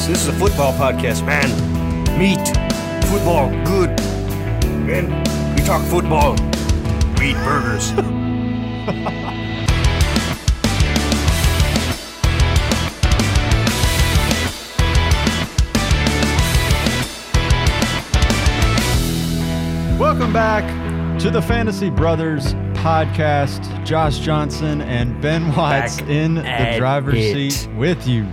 is. This is a football podcast, man. Meat, football, good. Man, we talk football. We eat burgers. Welcome back to the Fantasy Brothers podcast. Josh Johnson and Ben Watts Back in the at driver's it. seat with you.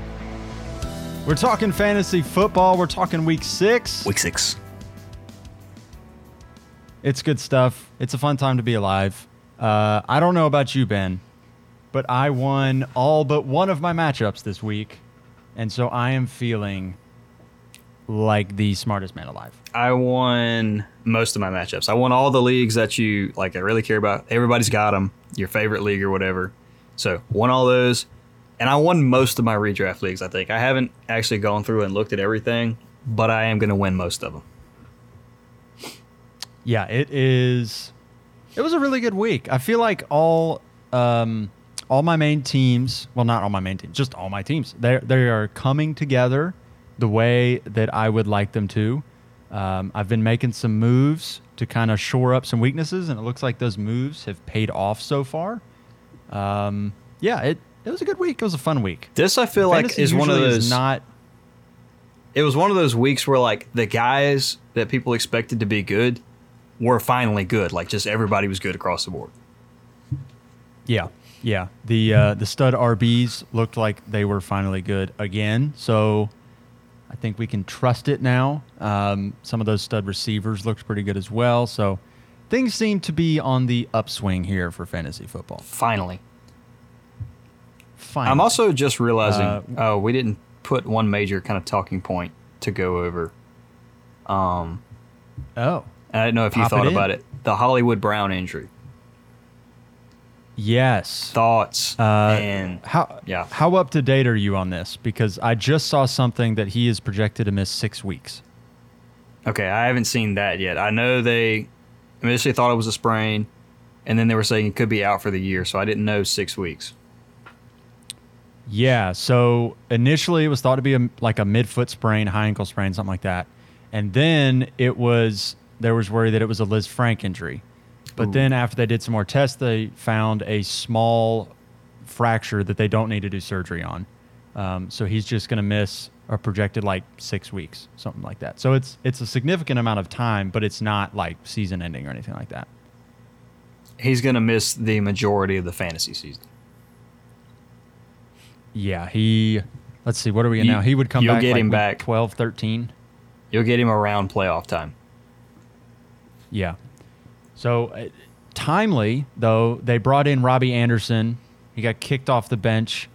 We're talking fantasy football. We're talking week six. Week six. It's good stuff. It's a fun time to be alive. Uh, I don't know about you, Ben, but I won all but one of my matchups this week. And so I am feeling like the smartest man alive. I won most of my matchups. I won all the leagues that you like. I really care about. Everybody's got them. Your favorite league or whatever. So won all those, and I won most of my redraft leagues. I think I haven't actually gone through and looked at everything, but I am going to win most of them. Yeah, it is. It was a really good week. I feel like all um, all my main teams, well, not all my main teams, just all my teams. They they are coming together the way that I would like them to. Um, I've been making some moves to kind of shore up some weaknesses, and it looks like those moves have paid off so far. Um, yeah, it it was a good week. It was a fun week. This I feel like is one of those. not. it was one of those weeks where like the guys that people expected to be good were finally good. Like just everybody was good across the board. Yeah, yeah. The uh, the stud RBs looked like they were finally good again. So I think we can trust it now. Um, some of those stud receivers looked pretty good as well. So things seem to be on the upswing here for fantasy football. Finally. Finally. I'm also just realizing Uh, oh, we didn't put one major kind of talking point to go over. Um, oh I don't know if you it thought in. about it. The Hollywood Brown injury. yes. Thoughts Uh, and how yeah. how up to date are you on this? Because I just saw something that he is projected to miss six weeks. Okay, I haven't seen that yet. I know they initially thought it was a sprain, and then they were saying it could be out for the year. So I didn't know six weeks. Yeah. So initially, it was thought to be a, like a midfoot sprain, high ankle sprain, something like that, and then it was there was worry that it was a Lisfranc injury, but Ooh. then after they did some more tests, they found a small fracture that they don't need to do surgery on. Um, so he's just going to miss a projected like six weeks, something like that. So it's it's a significant amount of time, but it's not like season ending or anything like that. He's going to miss the majority of the fantasy season. Yeah, he. Let's see, what are we in You- now? He would come you'll back get like him week back. 12, 13. You'll get him around playoff time. Yeah. So uh, timely though, they brought in Robbie Anderson. He got kicked off the bench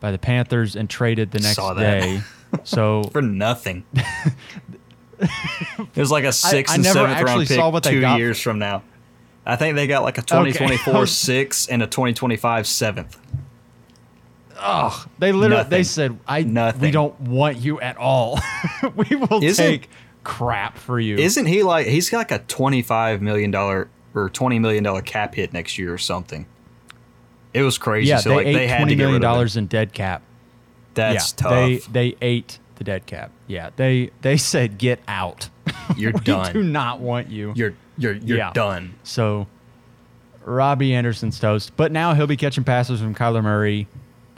by the Panthers and traded the next Saw that. day. So for nothing. it was like a sixth I and never seventh actually round pick saw what they two got. years from now. I think they got like a Okay. 2024 sixth and a 2025 seventh. Ugh, they literally Nothing. they said, "I Nothing. we don't want you at all. we will Isn't- take crap for you." Isn't he like he's got like a 25 million dollar or 20 million dollar cap hit next year or something? It was crazy. yeah, so they like ate they had twenty million rid of him. dollars in dead cap. That's yeah, tough. They they ate the dead cap. Yeah, they they said get out. You're we done. do not want you. you're you're you're Yeah. done. So Robbie Anderson's toast, but now he'll be catching passes from Kyler Murray.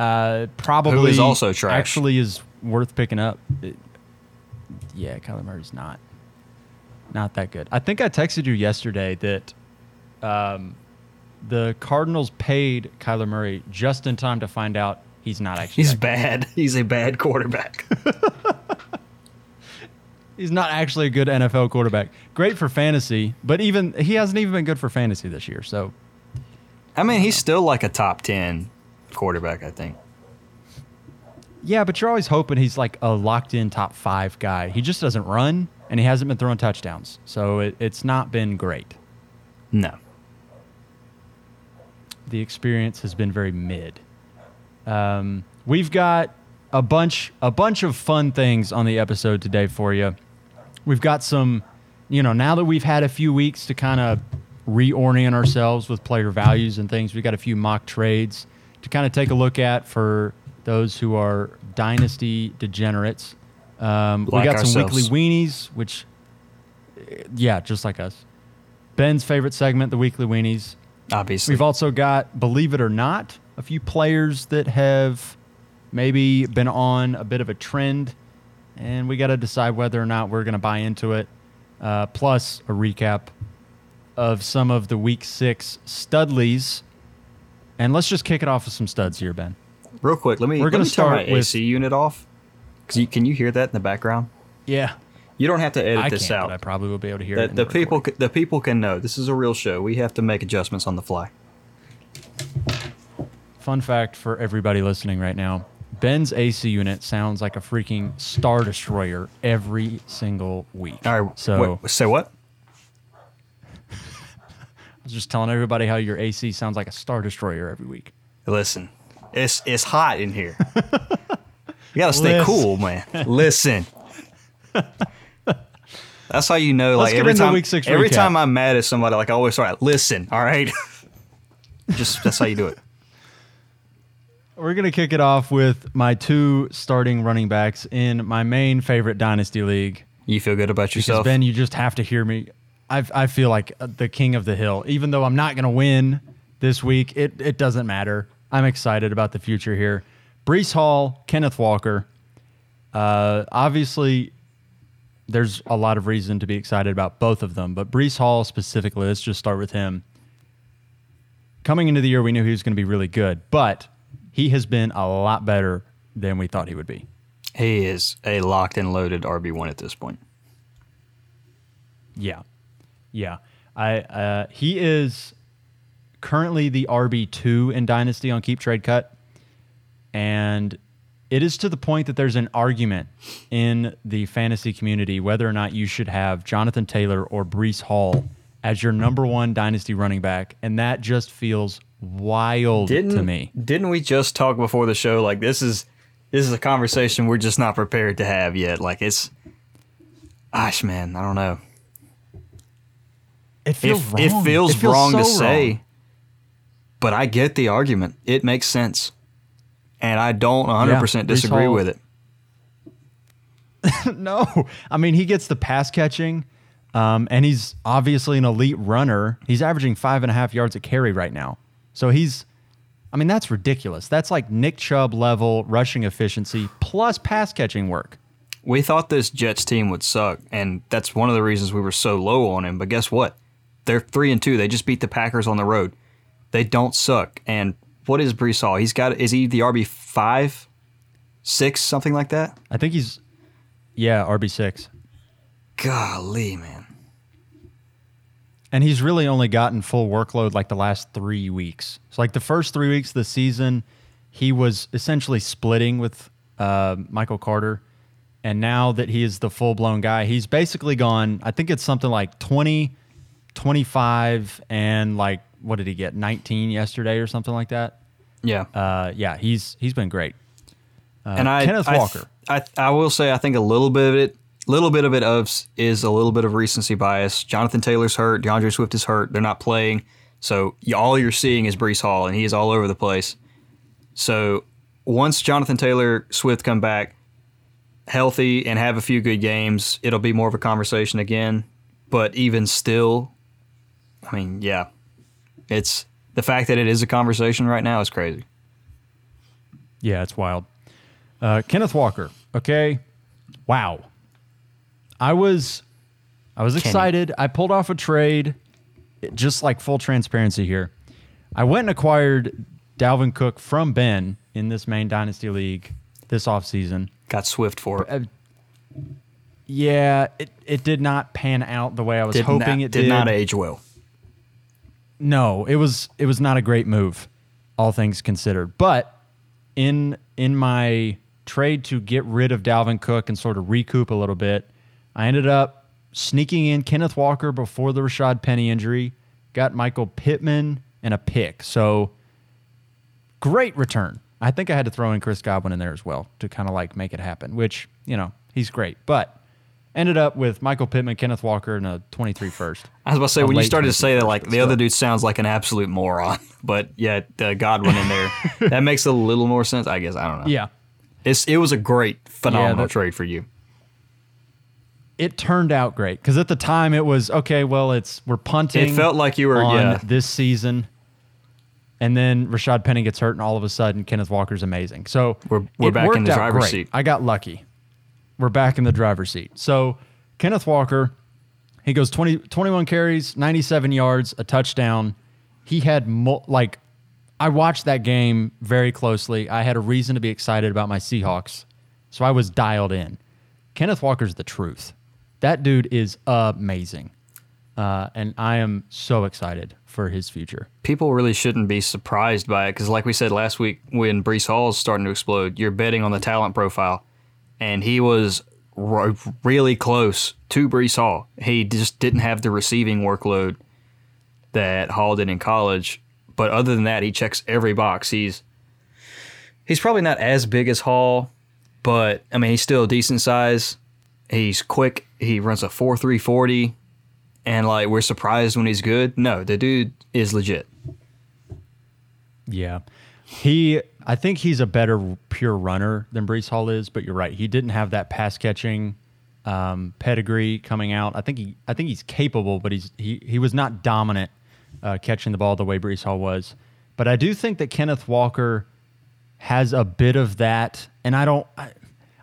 Uh, probably also trash. Actually, is worth picking up. It- yeah, Kyler Murray's not not that good. I think I texted you yesterday that um, the Cardinals paid Kyler Murray just in time to find out he's not actually. He's that good. bad. He's a bad quarterback. He's not actually a good NFL quarterback. Great for fantasy, but even he hasn't even been good for fantasy this year. So I mean, he's still like a top 10 quarterback, I think. Yeah, but you're always hoping he's like a locked in top five guy. He just doesn't run and he hasn't been throwing touchdowns. So it, it's not been great. No. The experience has been very mid. Um, we've got a bunch a bunch of fun things on the episode today for you. We've got some, you know, now that we've had a few weeks to kind of reorient ourselves with player values and things, we've got a few mock trades to kind of take a look at for those who are dynasty degenerates. Um, we Like got some ourselves. weekly weenies, which, uh, yeah, just like us. Ben's favorite segment, the weekly weenies. Obviously. We've also got, believe it or not, a few players that have maybe been on a bit of a trend, and we got to decide whether or not we're going to buy into it. Uh, plus, a recap of some of the week six studlies. And let's just kick it off with some studs here, Ben. Real quick, let me, We're gonna me turn my start with- AC unit off. Cause you, can you hear that in the background? Yeah. You don't have to edit I this out. I probably will be able to hear the, it. the the people the people can know this is a real show. We have to make adjustments on the fly. Fun fact for everybody listening right now Ben's AC unit sounds like a freaking Star Destroyer every single week. All right. So wait, say what? Just telling everybody how your AC sounds like a Star Destroyer every week. Listen, it's it's hot in here. you gotta stay Listen. cool, man. Listen. That's how you know. Let's Like get every into time, week six every recap. time I'm mad at somebody, like I always start. Listen, all right. Just that's how you do it. We're going to kick it off with my two starting running backs in my main favorite Dynasty League. You feel good about Because, yourself. Ben, you just have to hear me. I, I feel like uh, the king of the hill. Even though I'm not going to win this week, it, it doesn't matter. I'm excited about the future here. Breece Hall, Kenneth Walker. Uh, obviously, there's a lot of reason to be excited about both of them, but Breece Hall specifically, let's just start with him. Coming into the year, we knew he was going to be really good, but he has been a lot better than we thought he would be. he is a locked and loaded RB one at this point. Yeah, yeah. I uh, he is currently the RB two in Dynasty on Keep Trade Cut, and it is to the point that there's an argument in the fantasy community whether or not you should have Jonathan Taylor or Breece Hall as your number one Dynasty running back, and that just feels wild Didn't to me. Didn't we just talk before the show? Like this is this is a conversation we're just not prepared to have yet. Like it's, gosh, man, I don't know. It feels It, wrong. it feels, feels wrong to say, wrong. but I get the argument. It makes sense, and I don't 100 percent Breece disagree Hall- with it. no, I mean he gets the pass catching, um, and he's obviously an elite runner. He's averaging five and a half yards a carry right now, so he's. I mean that's ridiculous. That's like Nick Chubb level rushing efficiency plus pass catching work. We thought this Jets team would suck, and that's one of the reasons we were so low on him. But guess what? They're three and two. They just beat the Packers on the road. They don't suck. And what is Breece Hall? He's got is he the RB five, six, something like that? I think he's, yeah, RB six, Golly, man. and he's really only gotten full workload like the last three weeks. So like the first three weeks of the season, he was essentially splitting with uh, Michael Carter. And now that he is the full blown guy, he's basically gone. I think it's something like 20, 25, and like, what did he get? 19 yesterday or something like that. Yeah. Uh, yeah, he's he's been great. Uh, and I, Kenneth I, Walker. I, I will say I think a little bit of it, little bit of it of is a little bit of recency bias. Jonathan Taylor's hurt. DeAndre Swift is hurt. They're not playing, so y- all you're seeing is Breece Hall, and he is all over the place. So once Jonathan Taylor Swift come back healthy and have a few good games, it'll be more of a conversation again. But even still, I mean, yeah, it's the fact that it is a conversation right now is crazy. Yeah, it's wild. Uh, Kenneth Walker. Okay. Wow. I was I was excited. I pulled off a trade. Just like full transparency here. I went and acquired Dalvin Cook from Ben in this main dynasty league this offseason. Got Swift for it. Uh, yeah, it, it did not pan out the way I was Did hoping not, it did did. not age well. No, it was it was not a great move, all things considered. But in in my trade to get rid of Dalvin Cook and sort of recoup a little bit, I ended up sneaking in Kenneth Walker before the Rashad Penny injury, got Michael Pittman and a pick. So great return. I think I had to throw in Chris Godwin in there as well to kind of like make it happen, which, you know, he's great. But ended up with Michael Pittman, Kenneth Walker, and a 23 first. I was about to say A when you started to say that, like the other dude sounds like an absolute moron, but yeah, uh, Godwin in there, that makes a little more sense. I guess I don't know. Yeah. it's it was a great, phenomenal that- trade for you. it turned out great because at the time it was okay. Well, it's we're punting. It felt like you were on yeah. this season, and then Rashad Penny gets hurt, and all of a sudden Kenneth Walker's amazing. So We're- we're back in the driver's seat. I got lucky. We're back in the driver's seat. So Kenneth Walker, he goes 20, 21 carries, 97 yards, a touchdown. He had mo- like I watched that game very closely. I had a reason to be excited about my Seahawks, so I was dialed in. Kenneth Walker's the truth. That dude is amazing, uh, and I am so excited for his future. people really shouldn't be surprised by it because, like we said last week, when Breece Hall is starting to explode, you're betting on the talent profile, and he was r- really close to Breece Hall. He just didn't have the receiving workload that Hall did in college, but other than that, he checks every box. He's he's probably not as big as Hall, but I mean, he's still a decent size. He's quick. He runs a four three forty and like we're surprised when he's good. No, the dude is legit. Yeah. He I think he's a better pure runner than Breece Hall is, but you're right. He didn't have that pass catching um, pedigree coming out. I think he I think he's capable, but he's he, he was not dominant uh, catching the ball the way Breece Hall was. But I do think that Kenneth Walker has a bit of that, and I don't I,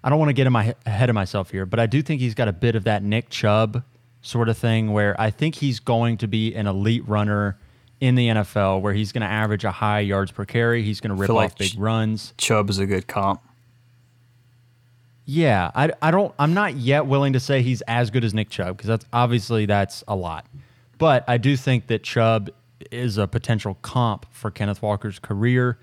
I don't want to get in my ahead of myself here, but I do think he's got a bit of that Nick Chubb sort of thing where I think he's going to be an elite runner in the NFL where he's going to average a high yards per carry. He's going to rip off like big Ch- runs. Chubb is a good comp. Yeah, I, I don't I'm not yet willing to say he's as good as Nick Chubb because that's obviously that's a lot. But I do think that Chubb is a potential comp for Kenneth Walker's career.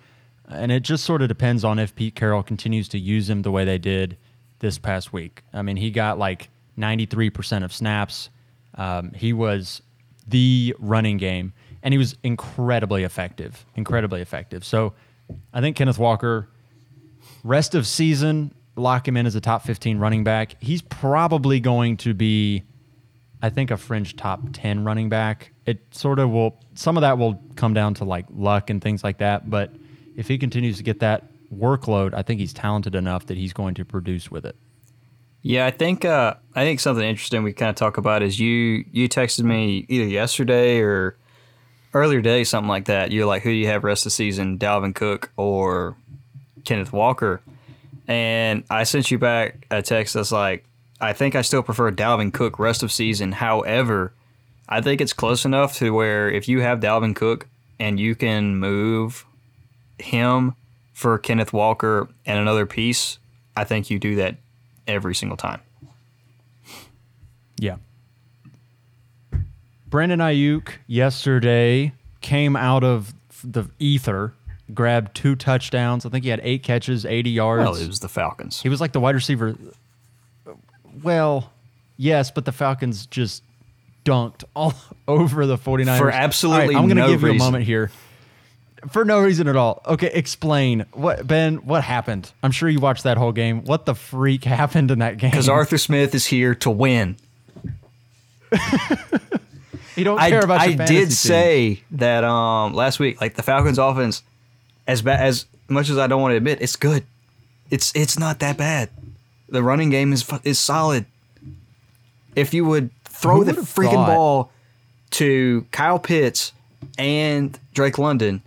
And it just sort of depends on if Pete Carroll continues to use him the way they did this past week. I mean, he got like 93% of snaps. Um, he was the running game, and he was incredibly effective. Incredibly effective. So I think Kenneth Walker, rest of season, lock him in as a top 15 running back. He's probably going to be, I think, a fringe top 10 running back. It sort of will, some of that will come down to like luck and things like that. But if he continues to get that workload, I think he's talented enough that he's going to produce with it. Yeah, I think uh, I think something interesting we kind of talk about is you you texted me either yesterday or earlier today, something like that. You're like, who do you have rest of the season, Dalvin Cook or Kenneth Walker? And I sent you back a text that's like, I think I still prefer Dalvin Cook rest of season. However, I think it's close enough to where if you have Dalvin Cook and you can move him for Kenneth Walker and another piece, I think you do that every single time. Yeah. Brandon Aiyuk yesterday came out of the ether, grabbed two touchdowns. I think he had eight catches, 80 yards. Well, it was the Falcons. He was like the wide receiver. Well, yes, but the Falcons just dunked all over the 49ers. For absolutely All I'm gonna no give you a moment here. For no reason at all. Okay, explain. What Ben, what happened? I'm sure you watched that whole game. What the freak happened in that game? Because Arthur Smith is here to win. you don't I, care about your I did team. say that um, last week, like the Falcons' offense, as bad as much as I don't want to admit, it's good. It's it's not that bad. The running game is is solid. If you would throw the freaking thought? ball to Kyle Pitts and Drake London,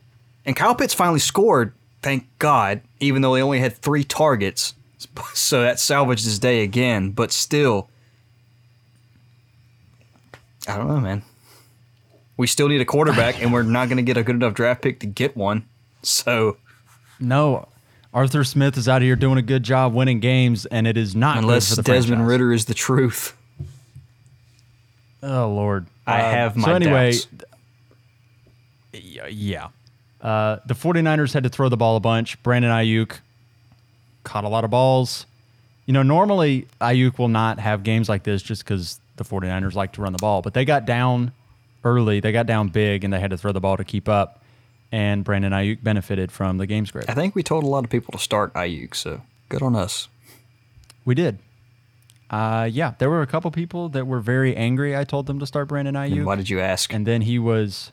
and Kyle Pitts finally scored, thank God, even though he only had three targets, so that salvaged his day again. But still, I don't know, man. We still need a quarterback, and we're not going to get a good enough draft pick to get one. So No, Arthur Smith is out here doing a good job winning games, and it is not good unless for the Desmond franchise. Ridder is the truth, Oh Lord, I Uh, have my so anyway. doubts. Yeah, uh, the 49ers had to throw the ball a bunch. Brandon Aiyuk caught a lot of balls. You know, normally Aiyuk will not have games like this just because the 49ers like to run the ball, but they got down early. They got down big, and they had to throw the ball to keep up. And Brandon Aiyuk benefited from the game script. I think we told a lot of people to start Aiyuk, so good on us. We did. Uh, yeah, there were a couple people that were very angry. I told them to start Brandon And Aiyuk. why did you ask? and then he was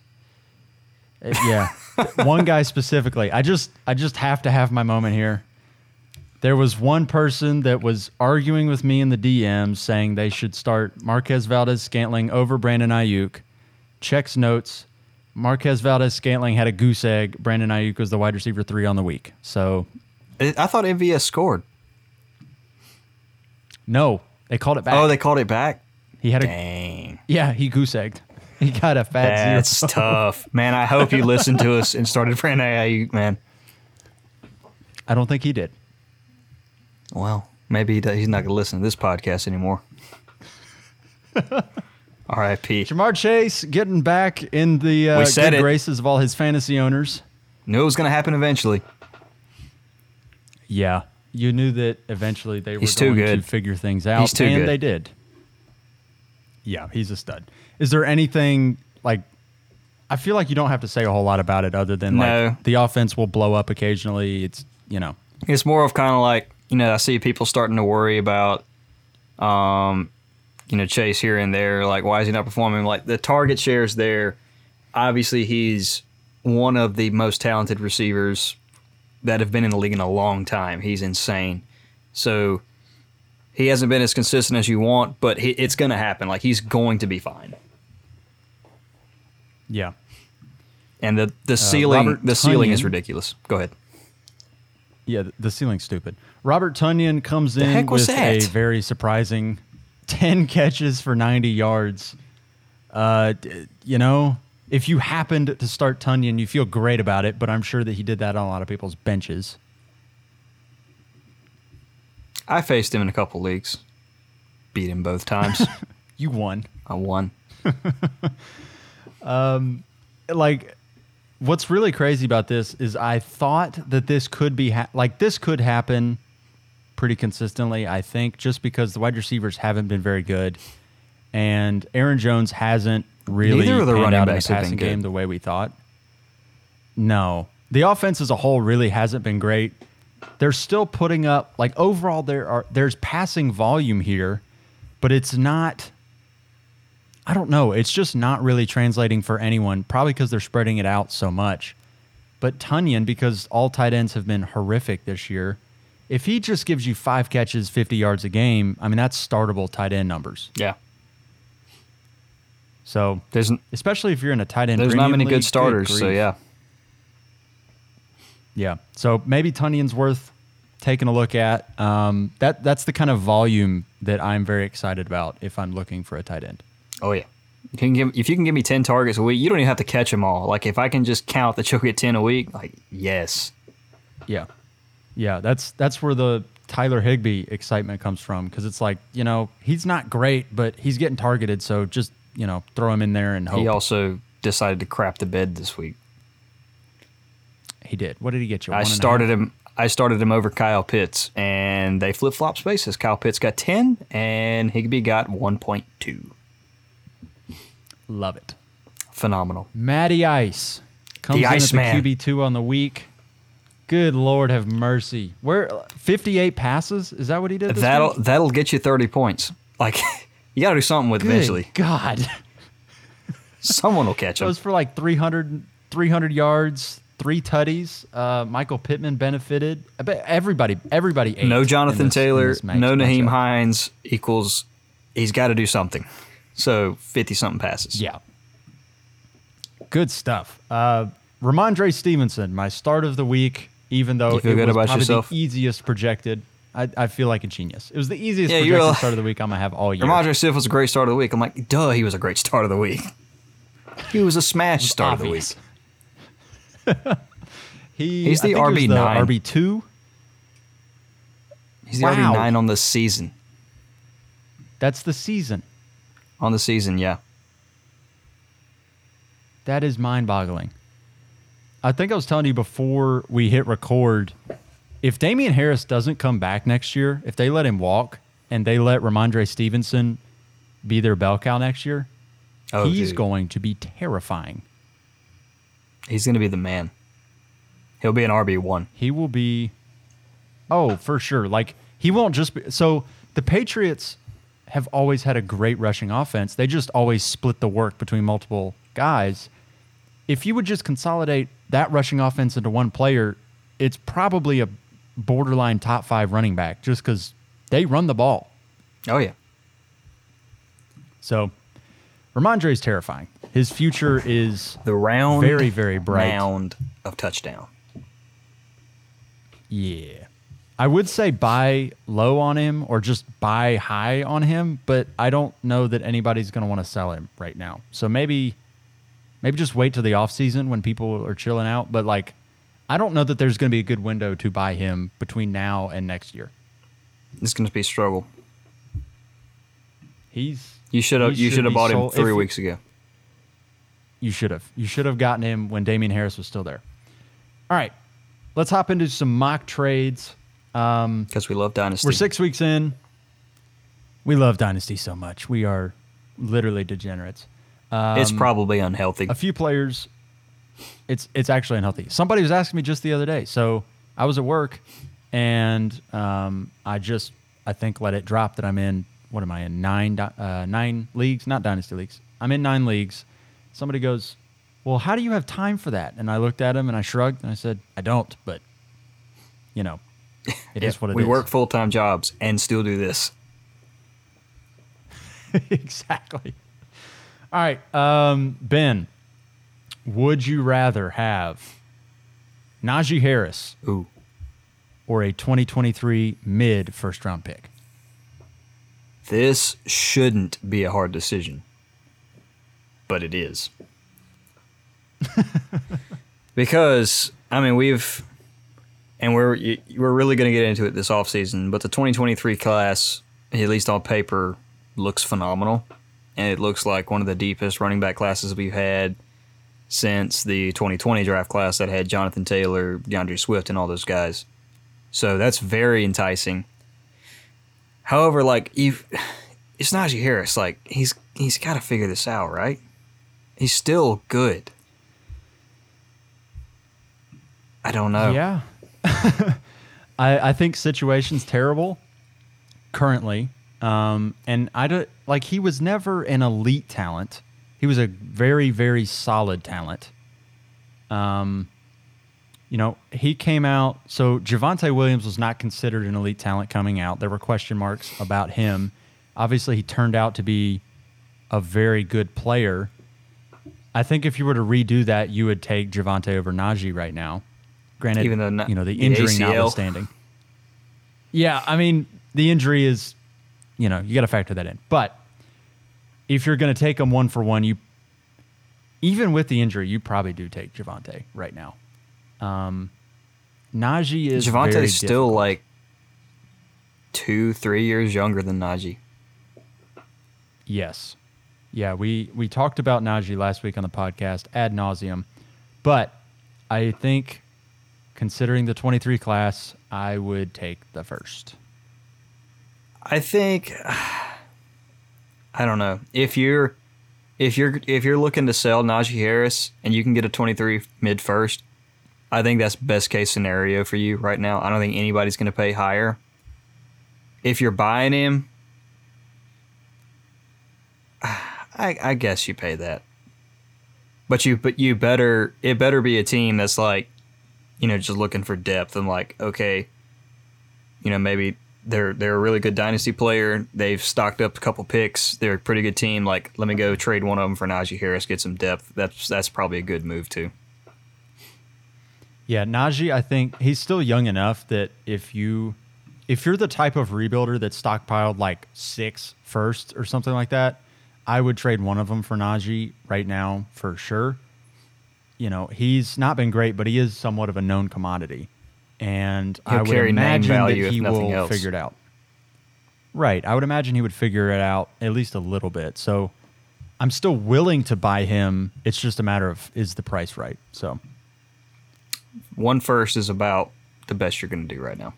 uh, yeah one guy specifically i just i just have to have my moment here There was one person that was arguing with me in the DMs saying they should start Marquez Valdes-Scantling over Brandon Aiyuk. Checks notes. Marquez Valdes-Scantling had a goose egg. Brandon Aiyuk was the wide receiver three on the week. So I thought MVS scored. no, they called it back. Oh, they called it back. he had a Dang, yeah, he goose egged. He got a fat that's zero. tough, man. I hope you listened to us and started Brandon Aiyuk, man. I don't think he did. Well, maybe he he's not going to listen to this podcast anymore. R.I.P. Ja'Marr Chase getting back in the uh, good it. graces of all his fantasy owners. Knew it was going to happen eventually. Yeah, you knew that eventually they were He's too going to figure things out, He's too and good. they did. Yeah, he's a stud. Is there anything like? I feel like you don't have to say a whole lot about it, other than No. like the offense will blow up occasionally. It's you know, It's more of kind of like you know I see people starting to worry about, um, you know Chase here and there. Like why is he not performing? Like the target shares there. Obviously, he's one of the most talented receivers that have been in the league in a long time. He's insane. So he hasn't been as consistent as you want, but he, it's going to happen. Like he's going to be fine. yeah. And the the uh, ceiling Robert the ceiling is ridiculous. Go ahead. Yeah, the ceiling's stupid. Robert Tonyan comes in with a very surprising 10 catches for 90 yards. Uh, you know, if you happened to start Tonyan, you feel great about it, but I'm sure that he did that on a lot of people's benches. I faced him in a couple leagues. Beat him both times. You won. I won. um, Like, what's really crazy about this is I thought that this could be, ha- like, this could happen pretty consistently, I think, just because the wide receivers haven't been very good. And Aaron Jones hasn't really Neither of the running out in the backs have been passing game the way we thought. No, the offense as a whole really hasn't been great. They're still putting up like overall there are there's passing volume here, but it's not. I don't know. It's just not really translating for anyone. Probably because they're spreading it out so much. But Tonyan, because all tight ends have been horrific this year, if he just gives you five catches, 50 yards a game, I mean, that's startable tight end numbers. Yeah. So, There's especially if you're in a tight end, there's not many league, good starters, so yeah. Yeah. So maybe Tonyan's worth taking a look at. Um, that that's the kind of volume that I'm very excited about if I'm looking for a tight end. Oh yeah. You can give if you can give me ten targets a week, you don't even have to catch them all. Like if I can just count that you'll get ten a week, like yes. Yeah. Yeah, that's that's where the Tyler Higbee excitement comes from because it's like, you know, he's not great, but he's getting targeted, so just, you know, throw him in there and hope. He also decided to crap the bed this week. He did. What did he get you? I One and a started him. I started him over Kyle Pitts, and they flip flop spaces. Kyle Pitts got ten, and Higbee got one point two. Love it. Phenomenal. Matty Ice comes The in Ice at the QB two on the week. Good Lord, have mercy. Where fifty eight passes? Is that what he did? That'll week? that'll get you thirty points. Like you got to do something with it Good eventually. God, Someone will catch him. It was for like 300, 300 yards, three tutties. Uh, Michael Pittman benefited. I bet everybody, everybody ate. No Jonathan this- Taylor, no Nyheim matchup. Hines equals he's got to do something. So 50 something passes. Yeah. Good stuff. Uh, Rhamondre Stevenson, my start of the week, even though it was probably yourself? the easiest projected. I, I feel like a genius. It was the easiest Yeah, projected you're- start of the week I'm gonna have all year. Rhamondre Smith was a great start of the week. I'm like, duh, he was a great start of the week. He was a smash start Obvious. of the week. He, He's the was RB9. RB two. He's the Wow. RB9 on the season. That's the season. On the season, yeah. That is mind boggling. I think I was telling you before we hit record if Damien Harris doesn't come back next year, if they let him walk and they let Rhamondre Stevenson be their bell cow next year, Oh, he's dude. going to be terrifying. He's going to be the man. He'll be an RB1. He will be, oh, for sure. Like, he won't just be. So the Patriots have always had a great rushing offense. They just always split the work between multiple guys. If you would just consolidate that rushing offense into one player, it's probably a borderline top five running back just because they run the ball. Oh yeah. So Rhamondre is terrifying. His future is The round, Very, very bright. mound of touchdown. yeah. I would say buy low on him or just buy high on him, but I don't know that anybody's going to want to sell him right now. So maybe maybe just wait till the offseason when people are chilling out, but like I don't know that there's going to be a good window to buy him between now and next year. It's going to be a struggle. He's You should have. You should have bought him three if- weeks ago. You should have. You should have gotten him when Damien Harris was still there. All right. Let's hop into some mock trades. Um, Because we love dynasty. we're six weeks in. We love Dynasty so much. We are literally degenerates. It's probably unhealthy. A few players. It's it's actually unhealthy. Somebody was asking me just the other day. So I was at work, and um, I just I think let it drop that I'm in. What am I in nine uh, nine leagues? Not dynasty leagues. I'm in nine leagues. Somebody goes, "Well, how do you have time for that?" And I looked at him and I shrugged and I said, "I don't." But you know, it is Yeah, what it is. we work full time jobs and still do this. exactly. All right, um, Ben. Would you rather have Najee Harris Ooh, or a 2023 mid first round pick? this shouldn't be a hard decision, but it is. because I mean we've, and we're we're really going to get into it this offseason, but the 2023 class, at least on paper, looks phenomenal, and it looks like one of the deepest running back classes we've had since the 2020 draft class that had Jonathan Taylor, DeAndre Swift, and all those guys. So that's very enticing. However, like you, it's Najee Harris. Like he's he's got to figure this out, right? He's still good. I don't know. Yeah. I, I think situation's terrible currently. Um, and I don't like he was never an elite talent. He was a very, very solid talent. Um, you know, he came out. So Javonte Williams was not considered an elite talent coming out. There were question marks about him. Obviously, he turned out to be a very good player. I think if you were to redo that, you would take Javonte over Najee right now. Granted, Even though not- you know the the injury ACL. notwithstanding. Yeah, I mean the injury is, you know, you got to factor that in. But if you're going to take them one for one, you even with the injury, you probably do take Javonte right now. Um, Najee is very Javonte's still like two, three years younger than Najee. Yes. Yeah, we we talked about Najee last week on the podcast ad nauseum, but I think considering the 23 class, I would take the first. I think I don't know if you're if you're if you're looking to sell Najee Harris and you can get a 23 mid first. I think that's best case scenario for you right now. I don't think anybody's going to pay higher. If you're buying him, I, I guess you pay that. But you but you better it better be a team that's like, you know, just looking for depth and like, okay, you know, maybe they're they're a really good dynasty player. They've stocked up a couple picks. They're a pretty good team. Like, let me go trade one of them for Najee Harris, get some depth. That's that's probably a good move too. Yeah, Najee, I think he's still young enough that if you if you're the type of rebuilder that stockpiled like six firsts or something like that, I would trade one of them for Najee right now for sure. You know, he's not been great, but he is somewhat of a known commodity. And I He'll would carry name imagine value that he will else. figure it out. Right. I would imagine he would figure it out at least a little bit. So I'm still willing to buy him. It's just a matter of is the price right? So One first is about the best you're going to do right now.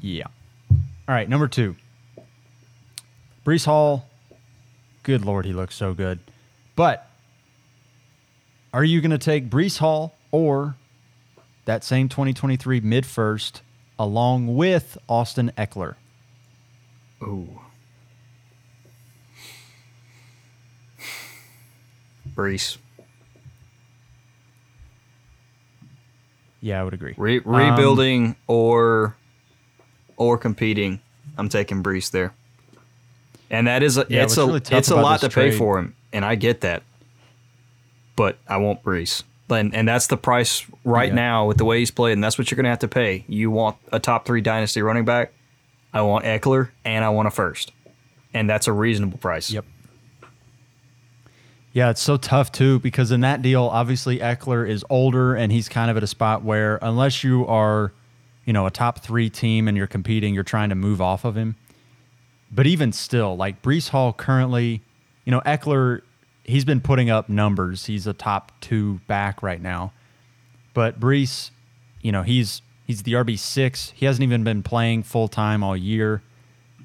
Yeah. All right, number two. Breece Hall. Good lord, he looks so good. But are you going to take Breece Hall or that same 2023 mid first along with Austin Ekeler? Ooh. Breece. Yeah, I would agree. Re- Um, rebuilding or or competing, I'm taking Breece there. And that is a, Yeah, it's a really it's a lot to this pay for him, and I get that. But I want Breece, and and that's the price right Yeah. now with the way he's played, and that's what you're going to have to pay. You want a top three dynasty running back. I want Ekeler, and I want a first, and that's a reasonable price. Yep. Yeah, it's so tough too because in that deal, obviously Ekeler is older and he's kind of at a spot where unless you are, you know, a top three team and you're competing, you're trying to move off of him. But even still, like Breece Hall currently, you know, Ekeler, he's been putting up numbers. He's a top two back right now. But Breece, you know, he's he's the RB six. He hasn't even been playing full time all year.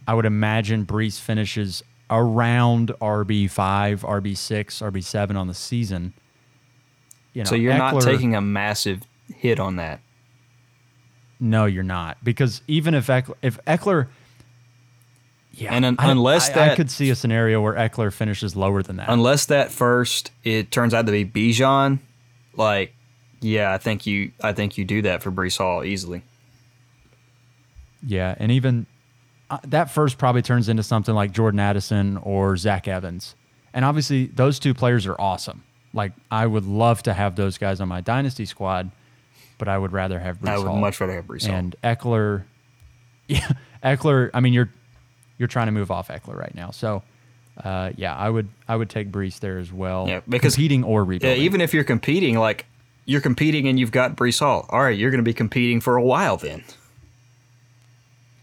I would imagine Breece finishes around RB five, RB six, RB seven on the season. You know, So you're not taking a massive hit on that. No, you're not because even if Ekeler, if Ekeler, yeah, And un- I- unless I, I that- could see a scenario where Ekeler finishes lower than that. unless that first it turns out to be Bijan, like yeah, I think you I think you do that for Breece Hall easily. Yeah, and even uh, that first probably turns into something like Jordan Addison or Zach Evans. And obviously, those two players are awesome. Like, I would love to have those guys on my dynasty squad, but I would rather have Breece I would Hall. much rather have Breece Hall. and Ekeler, yeah, Ekeler. I mean, you're you're trying to move off Ekeler right now, so uh, yeah, I would I would take Breece there as well. Yeah, because- competing or rebuilding. Yeah, even if you're competing, like you're competing and you've got Breece Hall. All right, you're going to be competing for a while then.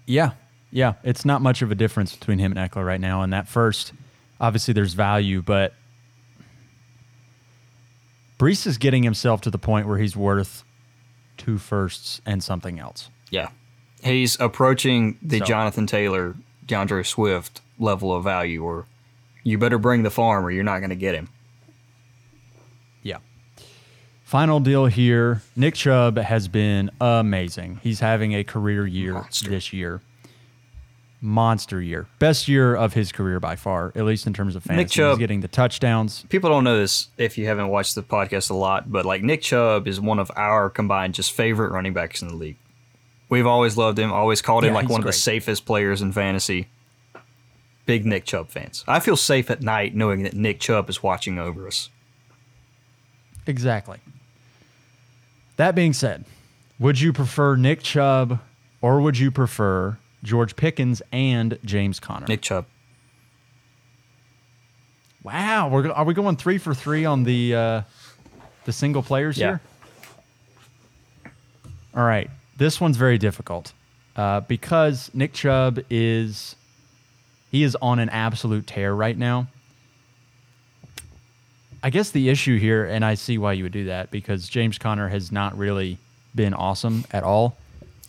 Yeah, yeah. It's not much of a difference between him and Ekeler right now. And that first, obviously, there's value, but Breece is getting himself to the point where he's worth two firsts and something else. Yeah, he's approaching the So- Jonathan Taylor, DeAndre Swift level of value, or you better bring the farm or you're not going to get him. Yeah. Final deal here. Nick Chubb has been amazing. He's having a career year Monster. this year. Monster year. Best year of his career by far, at least in terms of fantasy. Nick Chubb- He's getting the touchdowns. People don't know this if you haven't watched the podcast a lot, but like Nick Chubb is one of our combined just favorite running backs in the league. We've always loved him, always called him Yeah, like one of the safest players in fantasy. Big Nick Chubb fans. I feel safe at night knowing that Nick Chubb is watching over us. Exactly. That being said, would you prefer Nick Chubb or would you prefer George Pickens and James Conner? Nick Chubb. Wow, we're, are we going three for three on the uh, the single players Yeah. here? All right, this one's very difficult uh, because Nick Chubb is he is on an absolute tear right now. I guess the issue here, and I see why you would do that, because James Conner has not really been awesome at all.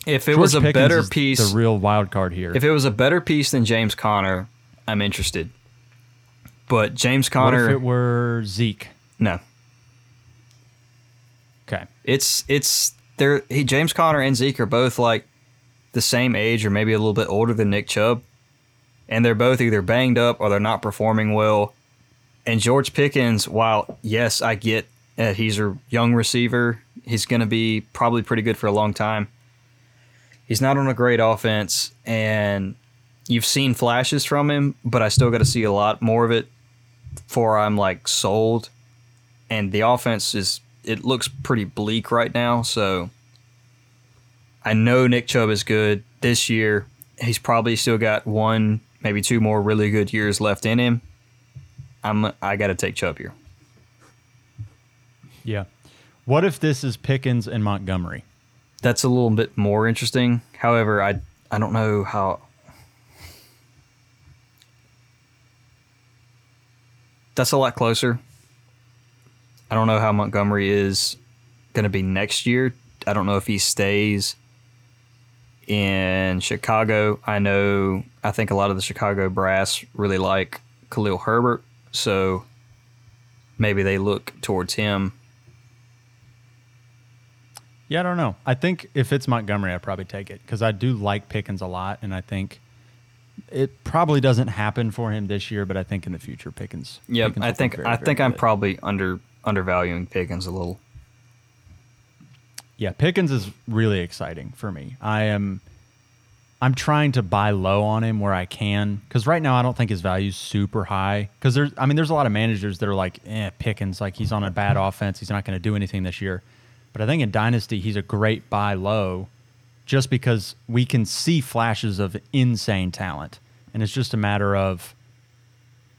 If it George was a Pickens better piece, the real wild card here. if it was a better piece than James Conner, I'm interested. But James Conner, what Conner, if it were Zeke? no. Okay. It's it's they're he James Conner and Zeke are both like the same age or maybe a little bit older than Nick Chubb. And they're both either banged up or they're not performing well. And George Pickens, while yes, I get that he's a young receiver, he's going to be probably pretty good for a long time. He's not on a great offense, and you've seen flashes from him, but I still got to see a lot more of it before I'm like sold. And the offense is it looks pretty bleak right now, so I know Nick Chubb is good this year. He's probably still got one, maybe two more really good years left in him. I'm I got to take Chubb here. Yeah. What if this is Pickens and Montgomery? That's a little bit more interesting. However, I I don't know how That's a lot closer. I don't know how Montgomery is going to be next year. I don't know if he stays in Chicago. I know I think a lot of the Chicago brass really like Khalil Herbert, so maybe they look towards him. Yeah, I don't know. I think if it's Montgomery, I'd probably take it because I do like Pickens a lot, and I think it probably doesn't happen for him this year, but I think in the future, Pickens. Yeah, Pickens I think very, I very think I'm probably under undervaluing Pickens a little. Yeah, Pickens is really exciting for me. I am I'm trying to buy low on him where I can cuz right now I don't think his value's super high cuz there's I mean there's a lot of managers that are like, "Eh, Pickens like he's on a bad offense, he's not going to do anything this year." But I think in dynasty he's a great buy low just because we can see flashes of insane talent and it's just a matter of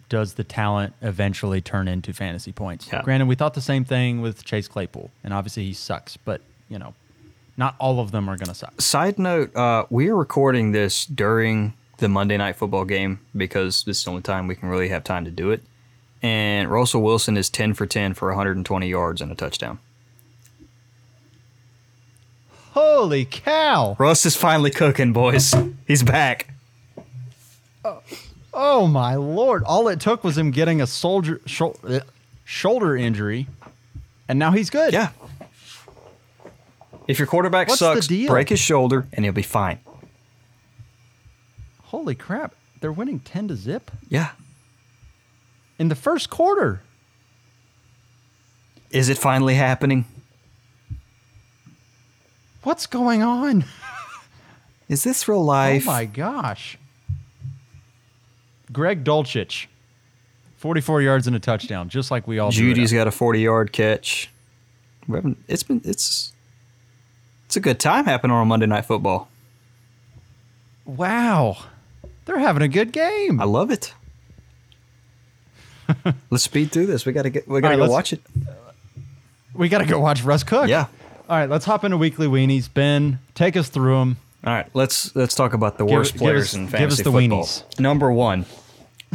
does the talent eventually turn into fantasy points? Yeah. Granted, we thought the same thing with Chase Claypool, and obviously he sucks, but you know, not all of them are going to suck. Side note: uh, We're recording this during the Monday Night Football game because this is the only time we can really have time to do it. And Russell Wilson is ten for ten for 120 yards and a touchdown. Holy cow! Russ is finally cooking, boys. He's back. Oh my lord! All it took was him getting a soldier shou- uh, shoulder injury, and now he's good. Yeah. If your quarterback What's sucks, break his shoulder and he'll be fine. Holy crap! They're winning ten to zip Yeah. in the first quarter. Is it finally happening? What's going on? Is this real life? Oh my gosh! Greg Dulcich, forty-four yards and a touchdown, just like we all. Jeudy's got a 40 yard catch. We It's been it's it's a good time happening on Monday Night Football. Wow, they're having a good game. I love it. Let's speed through this. We gotta get. We gotta right, go watch it. We got to go watch Russ cook. Yeah. All right, let's hop into weekly weenies. Ben, take us through them. All right. Let's let's talk about the Give- worst give players us- in give fantasy us the football. weenies. Number one,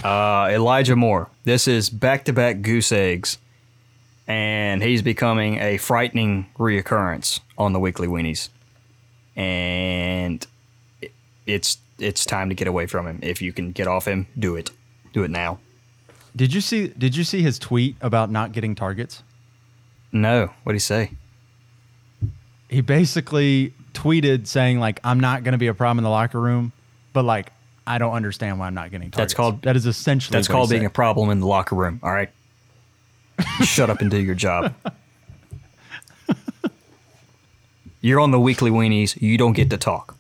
uh, Elijah Moore. This is back to back goose eggs, and he's becoming a frightening reoccurrence on the weekly weenies. And it- it's it's time to get away from him. If you can get off him, do it. Do it now. Did you see? Did you see his tweet about not getting targets? No. What'd he say? He basically tweeted saying like, "I'm not going to be a problem in the locker room, but like, I don't understand why I'm not getting targets." That's called- That is essentially. That's called being said. a problem in the locker room. All right. Shut up and do your job. You're on the weekly weenies. You don't get to talk.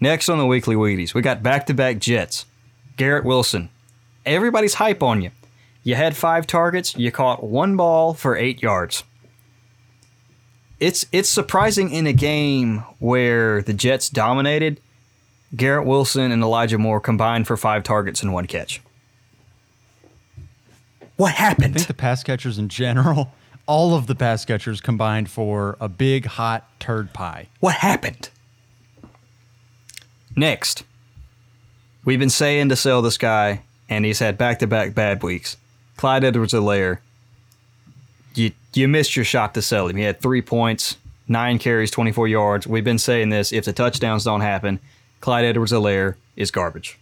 Next on the weekly weenies, we got back to back Jets. Garrett Wilson. Everybody's hype on you. You had five targets. You caught one ball for eight yards. It's it's surprising in a game where the Jets dominated. Garrett Wilson and Elijah Moore combined for five targets and one catch. What happened? I happened? think the pass catchers in general, all of the pass catchers combined for a big hot turd pie. What happened? Next, we've been saying to sell this guy, and he's had back to back bad weeks. Clyde Edwards-Helaire, you, you missed your shot to sell him. He had three points, nine carries, 24 yards. We've been saying this. If the touchdowns don't happen, Clyde Edwards-Helaire is garbage.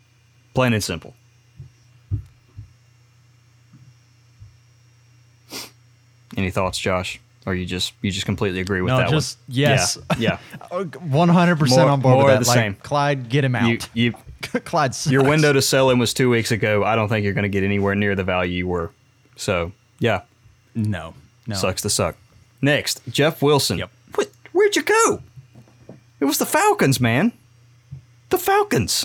Plain and simple. Any thoughts, Josh? Or you just you just completely agree with No, that just one? yes. Yeah. yeah. Oh, one hundred percent on board more with that. the like, same. Clyde, get him out. You, you, Clyde, sucks. your window to sell him was two weeks ago. I don't think you're going to get anywhere near the value you were. So, yeah, No, no. sucks to suck. Next, Jeff Wilson. Yep. What, where'd you go? It was the Falcons, man. The Falcons.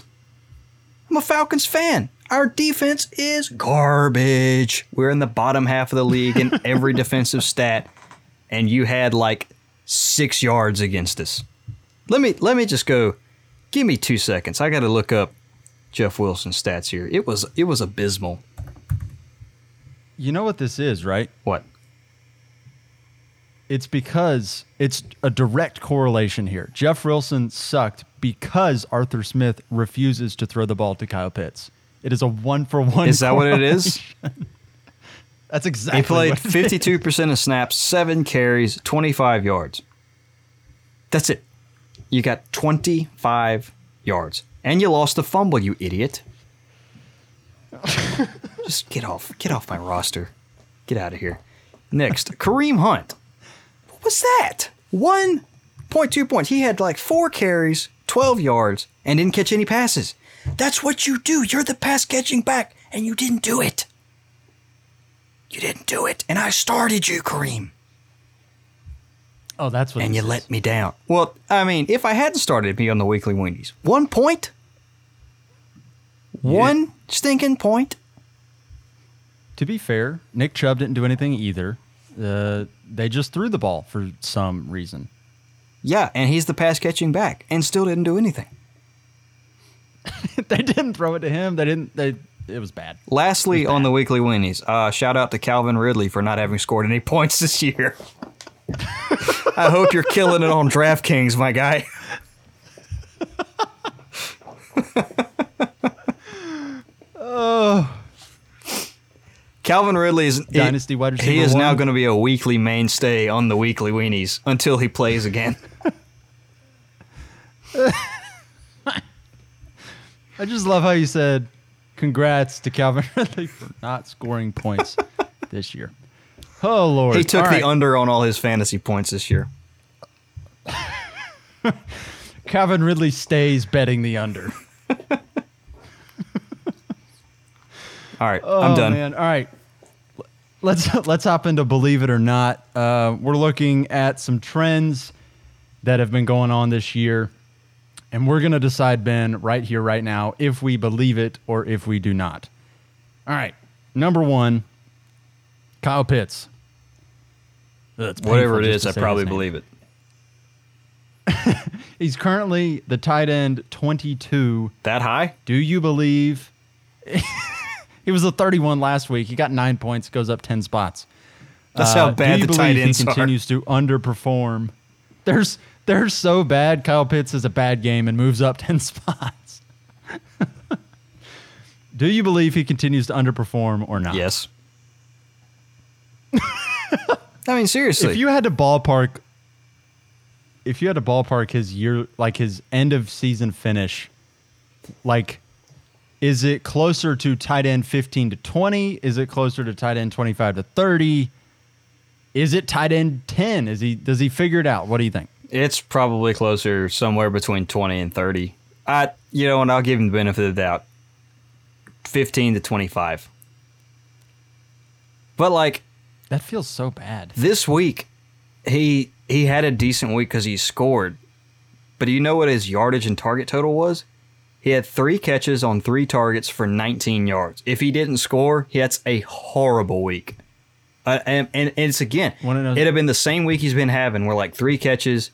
I'm a Falcons fan. Our defense is garbage. We're in the bottom half of the league in every defensive stat, and you had like six yards against us. Let me let me just go. Give me two seconds. I got to look up Jeff Wilson's stats here. It was it was abysmal. You know what this is, right? What? It's because it's a direct correlation here. Jeff Wilson sucked because Arthur Smith refuses to throw the ball to Kyle Pitts. It is a one for one. Is that what it is? That's exactly. He played what it is. 52% of snaps, seven carries, 25 yards. That's it. You got 25 yards. And you lost a fumble, you idiot. Just get off. Get off my roster. Get out of here. Next, Kareem Hunt. Was that? 1.2 points. He had like four carries, 12 yards, and didn't catch any passes. That's what you do. You're the pass catching back, and you didn't do it. You didn't do it, and I started you, Kareem. Oh, that's what. and you is. let me down. Well, I mean, if I hadn't started me on the weekly weenies, one point, one stinking point. To be fair, Nick Chubb didn't do anything either. Uh, they just threw the ball for some reason. Yeah, and he's the pass catching back, and still didn't do anything. they didn't throw it to him. They didn't. They. It was bad. Lastly, on the weekly weenies, uh, shout out to Calvin Ridley for not having scored any points this year. I hope you're killing it on DraftKings, my guy. Calvin Ridley is Dynasty wide receiver He is now going to be a weekly mainstay on the weekly weenies until he plays again. I just love how you said, "Congrats to Calvin Ridley for not scoring points this year." Oh Lord! He took All the right. under on all his fantasy points this year. Calvin Ridley stays betting the under. All right, Oh I'm done. man! All right, let's let's hop into believe it or not. Uh, we're looking at some trends that have been going on this year, and we're gonna decide, Ben, right here, right now, if we believe it or if we do not. All right, number one, Kyle Pitts. Ugh, it's Whatever painful it just is, to I probably believe it. He's currently the tight end 22 That high? Do you believe he was a 31 last week? He got nine points, goes up 10 spots. That's Uh, how bad do you the tight ends he are. continues to underperform? There's they're so bad. Kyle Pitts has a bad game and moves up 10 spots. do you believe he continues to underperform or not? Yes. I mean, seriously. If you had to ballpark, if you had to ballpark his year, like his end of season finish, like, is it closer to tight end 15 to 20? Is it closer to tight end 25 to 30? Is it tight end 10? Is he, does he figure it out? What do you think? it's probably closer somewhere between 20 and 30. I, you know, and I'll give him the benefit of the doubt. 15 to 25. But like That feels so bad. this week, he he had a decent week because he scored. But do you know what his yardage and target total was? He had three catches on three targets for 19 yards. If he didn't score, that's a horrible week. Uh, and, and it's again, it'd have been the same week he's been having, where like three catches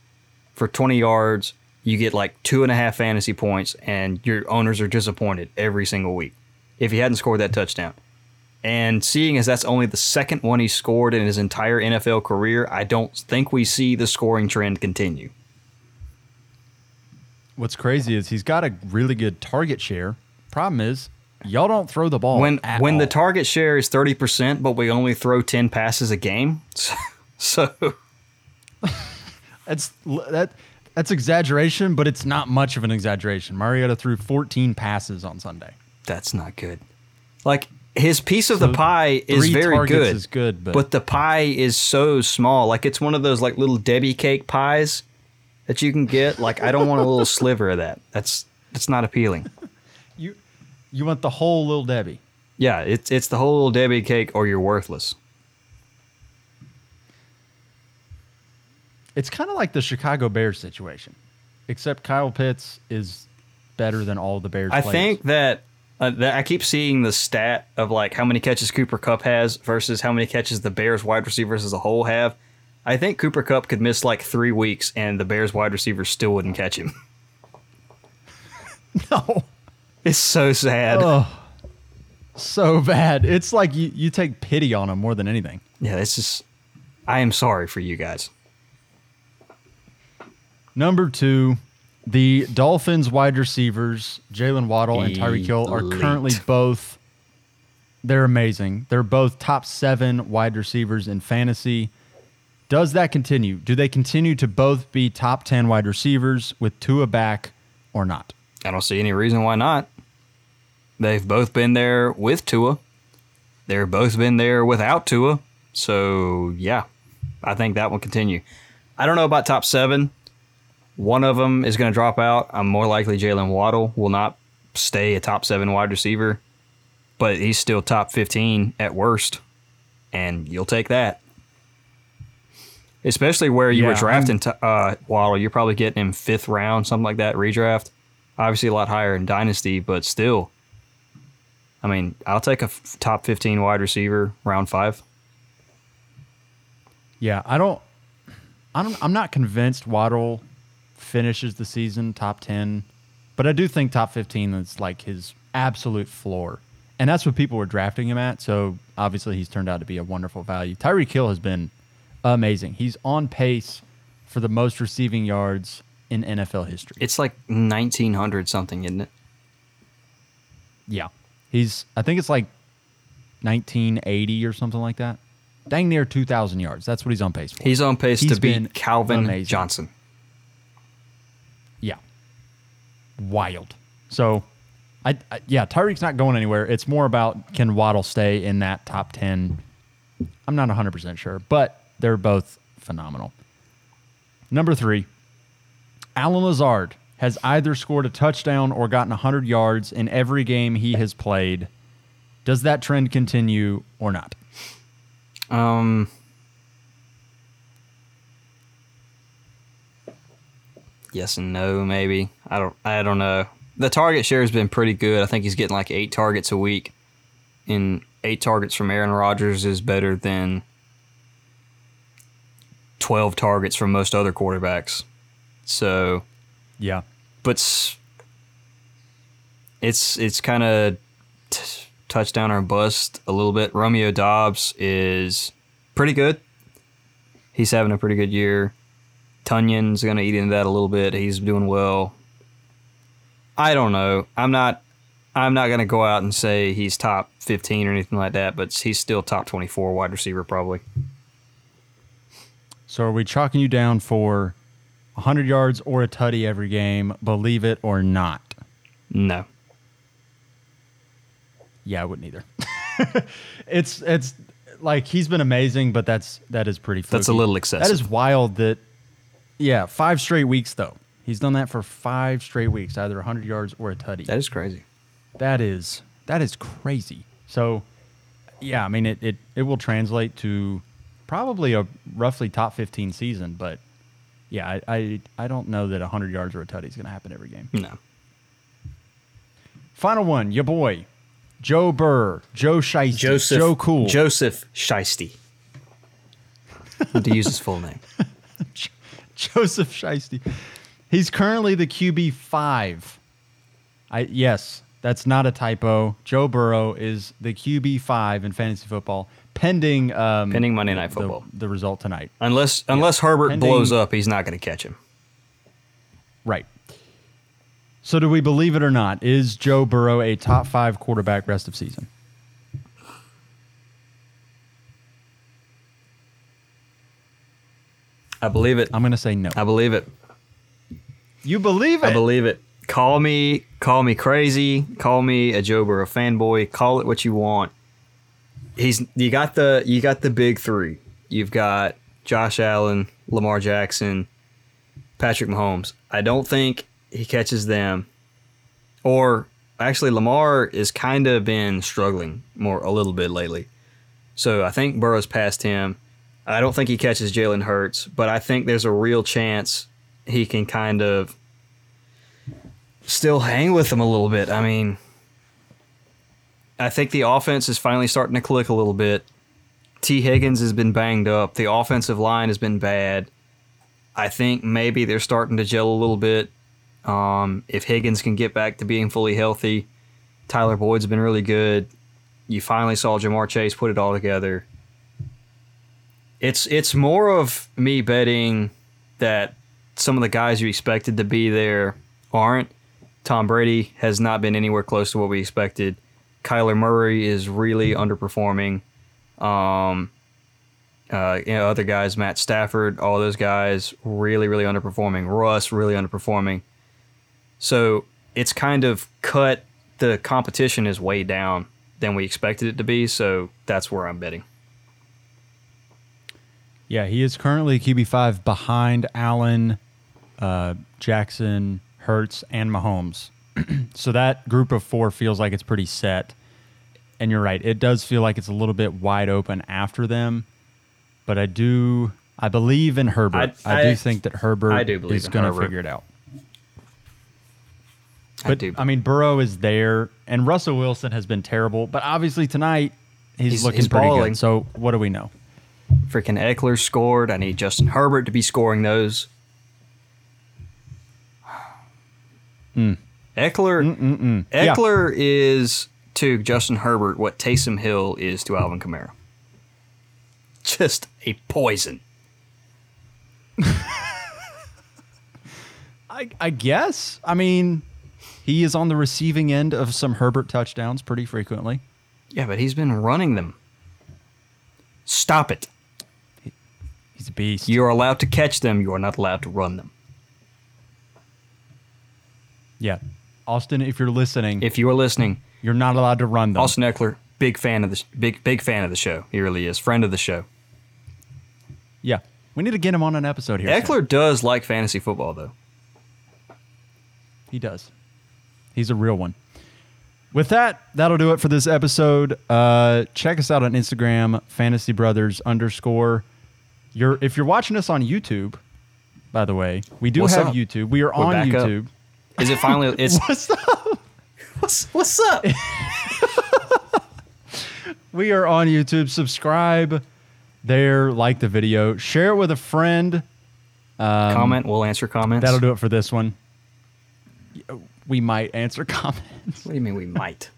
for 20 yards, you get like two and a half fantasy points, and your owners are disappointed every single week if he hadn't scored that touchdown. And seeing as that's only the second one he scored in his entire NFL career, I don't think we see the scoring trend continue. What's crazy is he's got a really good target share. Problem is, y'all don't throw the ball. when when the target share is 30%, but we only throw 10 passes a game. So That's that. That's exaggeration, but it's not much of an exaggeration. Mariota threw 14 passes on Sunday. that's not good. Like his piece of the pie is very good. is good, but- but the pie is so small. Like it's one of those like little Debbie cake pies that you can get. Like I don't want a little sliver of that. That's that's not appealing. You you want the whole little Debbie. Yeah, it's it's the whole little Debbie cake or you're worthless. It's kind of like the Chicago Bears situation, except Kyle Pitts is better than all the Bears. I players. think that, uh, that I keep seeing the stat of like how many catches Cooper Kupp has versus how many catches the Bears wide receivers as a whole have. I think Cooper Kupp could miss like three weeks and the Bears wide receivers still wouldn't catch him. no, It's so sad. oh, so bad. It's like you you take pity on him more than anything. Yeah, it's just. I am sorry for you guys. Number two, the Dolphins wide receivers, Jalen Waddle and Tyreek Hill, are currently both. They're amazing. They're both top seven wide receivers in fantasy. Does that continue? Do they continue to both be top 10 wide receivers with Tua back or not? I don't see any reason why not. They've both been there with Tua. They've both been there without Tua. So yeah, I think that will continue. I don't know about top seven. One of them is going to drop out. I'm more likely Jalen Waddle will not stay a top seven wide receiver, but he's still top 15 at worst, and you'll take that. Especially where you were drafting t- uh, Waddle. You're probably getting him fifth round, something like that, redraft. Obviously, a lot higher in Dynasty, but still. I mean, I'll take a f- top 15 wide receiver, round five. Yeah, I don't. I don't. I'm not convinced Waddle finishes the season top ten, but I do think top fifteen is like his absolute floor, and that's what people were drafting him at. So obviously, he's turned out to be a wonderful value. Tyreek Hill has been amazing. He's on pace for the most receiving yards in NFL history. It's like 1900 something, isn't it? Yeah. He's I think it's like 1980 or something like that. Dang near 2000 yards. That's what he's on pace for. He's on pace He's to beat Calvin amazing. Johnson. yeah. Wild. So I, I yeah, Tyreek's not going anywhere. It's more about can Waddle stay in that top 10. I'm not 100% sure, but they're both phenomenal. Number 3. Allen Lazard has either scored a touchdown or gotten 100 yards in every game he has played. Does that trend continue or not? Um, yes and no, maybe. I don't. I don't know. The target share has been pretty good. I think he's getting like eight targets a week, and eight targets from Aaron Rodgers is better than twelve targets from most other quarterbacks. So, Yeah. but it's it's kind of t- touchdown or bust a little bit. Romeo Doubs is pretty good. He's having a pretty good year. Tonyan's gonna eat into that a little bit. He's doing well. I don't know. I'm not. I'm not gonna go out and say he's top 15 or anything like that, but he's still top 24 wide receiver probably. So are we chalking you down for 100 yards or a tutty every game, believe it or not? No. Yeah, I wouldn't either. it's it's like he's been amazing, but that's that is pretty. That's a little excessive. That is wild. That yeah, five straight weeks though. He's done that for five straight weeks, either 100 yards or a tutty. That is crazy. That is that is crazy. So, yeah, I mean it it, it will translate to probably a roughly top 15 season, but yeah, I I, I don't know that 100 yards or a tutty is going to happen every game. No. Final one, your boy, Joe Burr, Joe Shiesty, Joseph Joe Cool, Joseph Shiesty. to use his full name. Joseph Shiesty. He's currently the QB five. I yes, that's not a typo. Joe Burrow is the QB five in fantasy football, pending um, Pending Monday Night the- Football. The, result tonight. Unless unless Herbert Pending- blows up, he's not going to catch him. Right. So do we believe it or not? Is Joe Burrow a top five quarterback rest of season? I believe it. I'm going to say no. I believe it. You believe it? I believe it. Call me, call me crazy. Call me a Joe Burrow fanboy. Call it what you want. He's you got the you got the big three. You've got Josh Allen, Lamar Jackson, Patrick Mahomes. I don't think he catches them. Or actually, Lamar is kind of been struggling more a little bit lately. So I think Burrow's past him. I don't think he catches Jalen Hurts, but I think there's a real chance he can kind of still hang with them a little bit. I mean, I think the offense is finally starting to click a little bit. Tee Higgins has been banged up. The offensive line has been bad. I think maybe they're starting to gel a little bit. Um, if Higgins can get back to being fully healthy, Tyler Boyd's been really good. You finally saw Ja'Marr Chase put it all together. It's it's more of me betting that some of the guys you expected to be there aren't. Tom Brady has not been anywhere close to what we expected. Kyler Murray is really underperforming. Um, uh, you know, other guys, Matt Stafford, all those guys, really, really underperforming. Russ, really underperforming. So it's kind of cut. The competition is way down than we expected it to be. So that's where I'm betting. Yeah, he is currently QB five behind Allen, uh, Jackson, Hurts, and Mahomes. so that group of four feels like it's pretty set. And you're right; it does feel like it's a little bit wide open after them. But I do, I believe in Herbert. I, I- do think that Herbert I do believe is going to figure it out. I But do. I mean, Burrow is there, and Russell Wilson has been terrible. But obviously tonight he's, He's- looking he's pretty balling. good. So what do we know? Freaking Ekeler scored. I need Justin Herbert to be scoring those. Hmm. Ekeler, mm, mm, mm. Yeah. Ekeler is to Justin Herbert what Taysom Hill is to Alvin Kamara. Just a poison. I, I guess. I mean, he is on the receiving end of some Herbert touchdowns pretty frequently. Yeah, but he's been running them. Stop it. He's a beast. You are allowed to catch them. You are not allowed to run them. yeah, Austin, if you're listening, If you are listening, you're not allowed to run them. Austin Ekeler, big fan of the big big fan of the show. He really is. Friend of the show. yeah, we need to get him on an episode here. soon. Ekeler does like fantasy football though. He does. He's a real one. With that, that'll do it for this episode. Uh, check us out on Instagram, Fantasy Brothers underscore. You're if you're watching us on YouTube, by the way, we do What's have up? YouTube. We are We're on YouTube. up. Is it finally? It's What's up? what's what's up? We are on YouTube. Subscribe there, like the video, share it with a friend. Um, comment. We'll answer comments. That'll do it for this one. We might answer comments. What do you mean we might?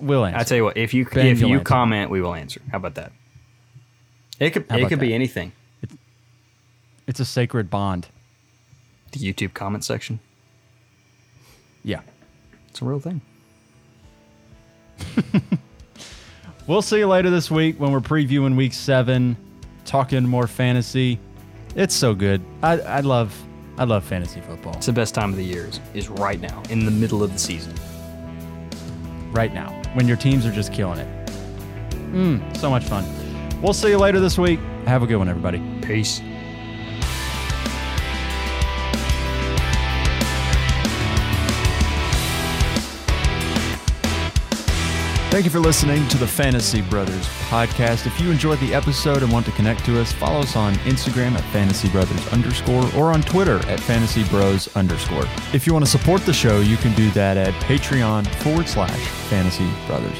We'll answer. I tell you what. If you Ben, if you'll answer. comment, we will answer. How about that? It could it could be that? anything. it's a sacred bond. The YouTube comment section. Yeah. It's a real thing. We'll see you later this week when we're previewing week seven, talking more fantasy. It's so good. I, I love I love fantasy football It's the best time of the year. Is, is right now in the middle of the season. right now when your teams are just killing it. Mm, so much fun. We'll see you later this week. Have a good one, everybody. Peace. Thank you for listening to the Fantasy Brothers podcast. If you enjoyed the episode and want to connect to us, follow us on Instagram at Fantasy Brothers underscore or on Twitter at Fantasy Bros underscore. If you want to support the show, you can do that at Patreon forward slash Fantasy Brothers.